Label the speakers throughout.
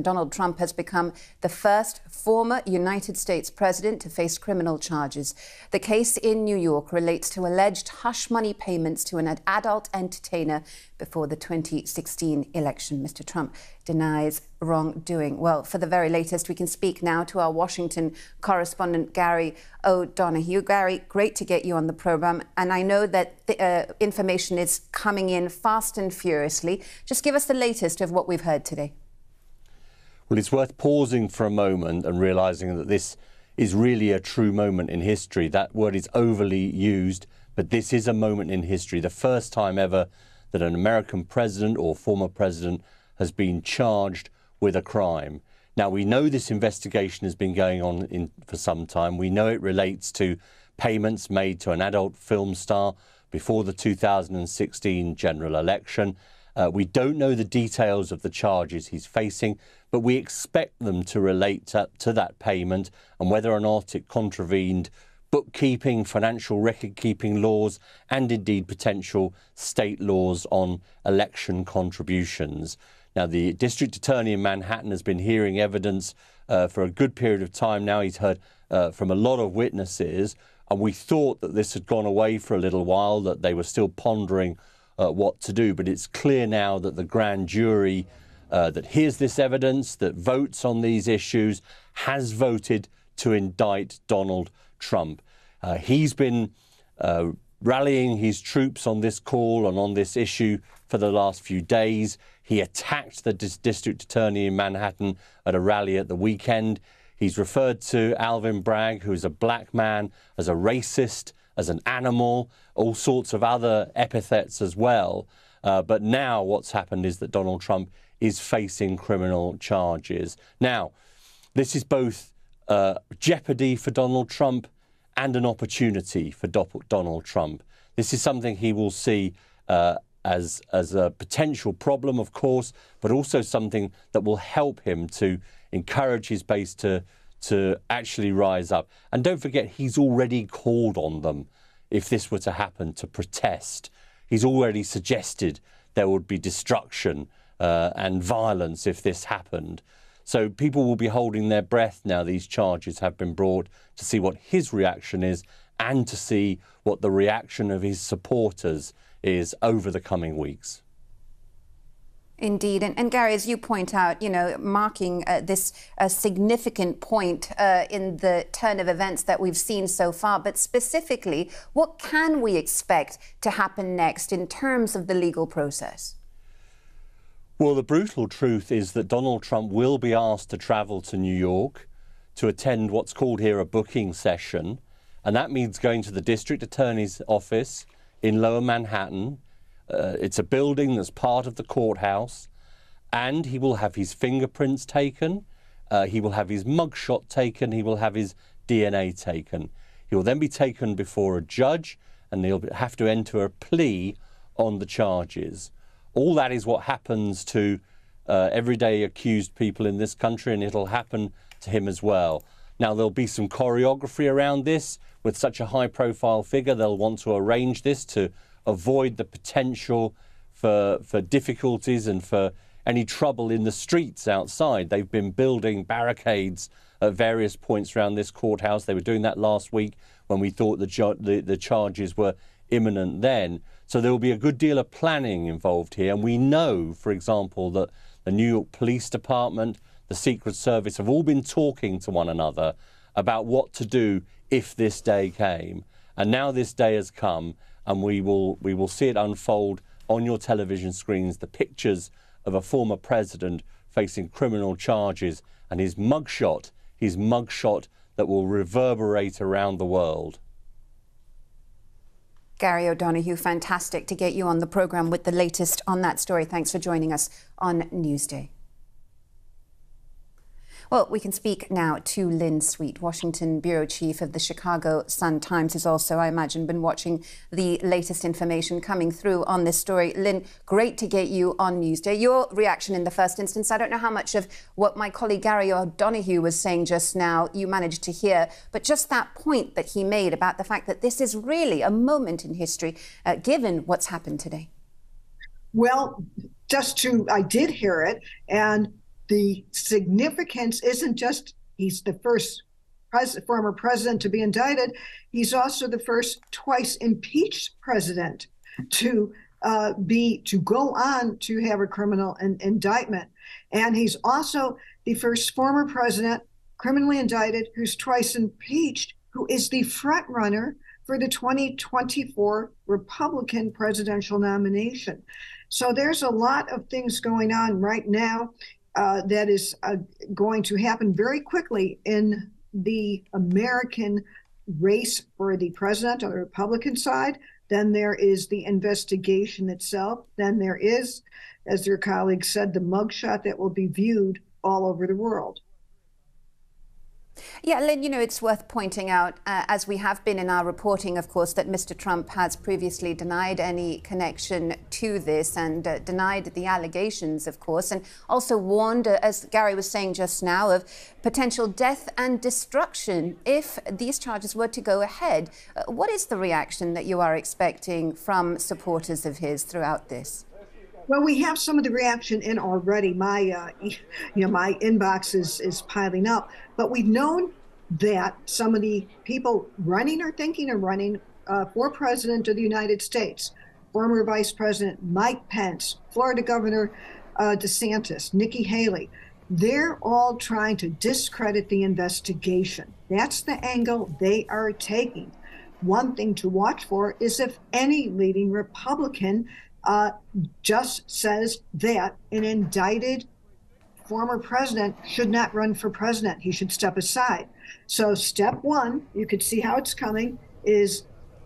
Speaker 1: Donald Trump has become the first former United States president to face criminal charges. The case in New York relates to alleged hush money payments to an adult entertainer before the 2016 election. Mr. Trump denies wrongdoing. Well, for the very latest, we can speak now to our Washington correspondent, Gary O'Donoghue. Gary, great to get you on the program. And I know that the uh, information is coming in fast and furiously. Just give us the latest of what we've heard today.
Speaker 2: Well, it's worth pausing for a moment and realizing that this is really a true moment in history. That word is overly used, but this is a moment in history. The first time ever that an American president or former president has been charged with a crime. Now, we know this investigation has been going on in, for some time. We know it relates to payments made to an adult film star before the 2016 general election. Uh, we don't know the details of the charges he's facing, but we expect them to relate to, to that payment and whether or not it contravened bookkeeping, financial record keeping laws, and indeed potential state laws on election contributions. Now, the district attorney in Manhattan has been hearing evidence uh, for a good period of time now. He's heard uh, from a lot of witnesses, and we thought that this had gone away for a little while, that they were still pondering uh, what to do. But it's clear now that the grand jury uh, that hears this evidence, that votes on these issues, has voted to indict Donald Trump. Uh, he's been uh, rallying his troops on this call and on this issue for the last few days. He attacked the dis district attorney in Manhattan at a rally at the weekend. He's referred to Alvin Bragg, who is a black man, as a racist as an animal, all sorts of other epithets as well. Uh, but now what's happened is that Donald Trump is facing criminal charges. Now, this is both uh, jeopardy for Donald Trump and an opportunity for Do Donald Trump. This is something he will see uh, as, as a potential problem, of course, but also something that will help him to encourage his base to to actually rise up. And don't forget, he's already called on them, if this were to happen, to protest. He's already suggested there would be destruction uh, and violence if this happened. So people will be holding their breath now these charges have been brought to see what his reaction is and to see what the reaction of his supporters is over the coming weeks.
Speaker 1: Indeed. And, and, Gary, as you point out, you know, marking uh, this uh, significant point uh, in the turn of events that we've seen so far, but specifically, what can we expect to happen next in terms of the legal process?
Speaker 2: Well, the brutal truth is that Donald Trump will be asked to travel to New York to attend what's called here a booking session. And that means going to the district attorney's office in lower Manhattan uh, it's a building that's part of the courthouse, and he will have his fingerprints taken, uh, he will have his mugshot taken, he will have his DNA taken. He will then be taken before a judge, and he'll have to enter a plea on the charges. All that is what happens to uh, everyday accused people in this country, and it'll happen to him as well. Now, there'll be some choreography around this. With such a high profile figure, they'll want to arrange this to avoid the potential for, for difficulties and for any trouble in the streets outside. They've been building barricades at various points around this courthouse. They were doing that last week when we thought the, the, the charges were imminent then. So there will be a good deal of planning involved here. And we know, for example, that the New York Police Department, the Secret Service have all been talking to one another about what to do if this day came. And now this day has come, and we will, we will see it unfold on your television screens the pictures of a former president facing criminal charges and his mugshot, his mugshot that will reverberate around the world.
Speaker 1: Gary O'Donoghue, fantastic to get you on the programme with the latest on that story. Thanks for joining us on Newsday. Well, we can speak now to Lynn Sweet, Washington bureau chief of the Chicago Sun Times, who's also, I imagine, been watching the latest information coming through on this story. Lynn, great to get you on Newsday. Your reaction in the first instance, I don't know how much of what my colleague Gary O'Donoghue was saying just now you managed to hear, but just that point that he made about the fact that this is really a moment in history, uh, given what's happened today.
Speaker 3: Well, just to, I did hear it, and the significance isn't just he's the first pres- former president to be indicted, he's also the first twice impeached president to uh, be to go on to have a criminal in- indictment, and he's also the first former president criminally indicted who's twice impeached, who is the front runner for the 2024 Republican presidential nomination. So there's a lot of things going on right now uh, that is uh, going to happen very quickly in the American race for the president on the Republican side. Then there is the investigation itself. Then there is, as your colleague said, the mugshot that will be viewed all over the world.
Speaker 1: Yeah, Lynn, you know, it's worth pointing out, uh, as we have been in our reporting, of course, that Mr. Trump has previously denied any connection to this and uh, denied the allegations, of course, and also warned, uh, as Gary was saying just now, of potential death and destruction if these charges were to go ahead. Uh, what is the reaction that you are expecting from supporters of his throughout this?
Speaker 3: Well, we have some of the reaction in already. My, uh, you know, my inbox is is piling up. But we've known that some of the people running or thinking of running uh, for president of the United States, former Vice President Mike Pence, Florida Governor uh, DeSantis, Nikki Haley, they're all trying to discredit the investigation. That's the angle they are taking. One thing to watch for is if any leading Republican uh, just says that an indicted former president should not run for president. He should step aside. So, step one, you could see how it's coming, is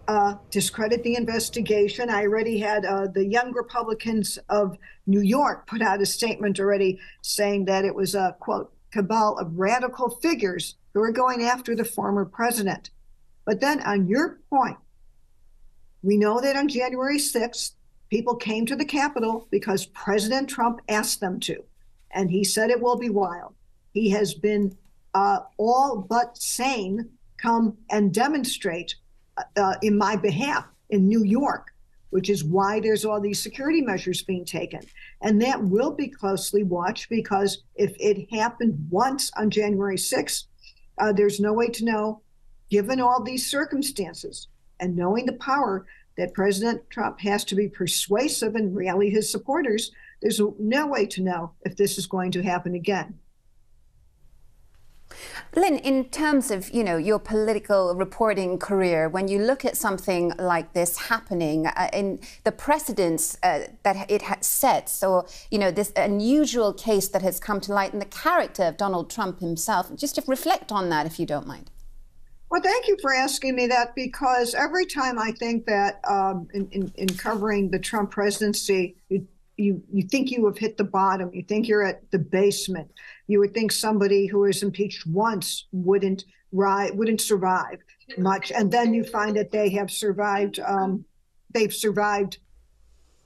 Speaker 3: uh, discredit the investigation. I already had uh, the young Republicans of New York put out a statement already saying that it was a quote cabal of radical figures who are going after the former president. But then, on your point, we know that on January 6th, People came to the Capitol because President Trump asked them to, and he said it will be wild. He has been uh, all but sane come and demonstrate uh, in my behalf in New York, which is why there's all these security measures being taken. And that will be closely watched because if it happened once on January 6th, uh, there's no way to know, given all these circumstances and knowing the power that President Trump has to be persuasive and rally his supporters, there's no way to know if this is going to happen again.
Speaker 1: Lynn, in terms of you know your political reporting career, when you look at something like this happening, uh, in the precedents uh, that it sets, or you know this unusual case that has come to light, and the character of Donald Trump himself, just to reflect on that, if you don't mind.
Speaker 3: Well, thank you for asking me that because every time I think that um, in, in, in, covering the Trump presidency, you, you, you think you have hit the bottom. You think you're at the basement. You would think somebody who is impeached once wouldn't ri- wouldn't survive much, and then you find that they have survived. Um, they've survived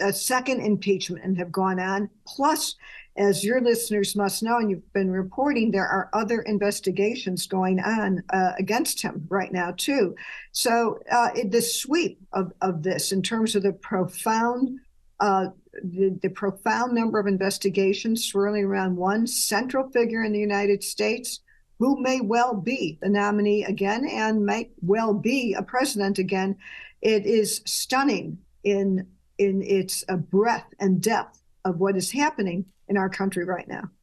Speaker 3: a second impeachment and have gone on. Plus, as your listeners must know, and you've been reporting, there are other investigations going on uh, against him right now, too. So, uh, the sweep of, of this, in terms of the profound, uh, the, the profound number of investigations swirling around one central figure in the United States who may well be the nominee again and may well be a president again, it is stunning in in its uh, breadth and depth of what is happening in our country right now.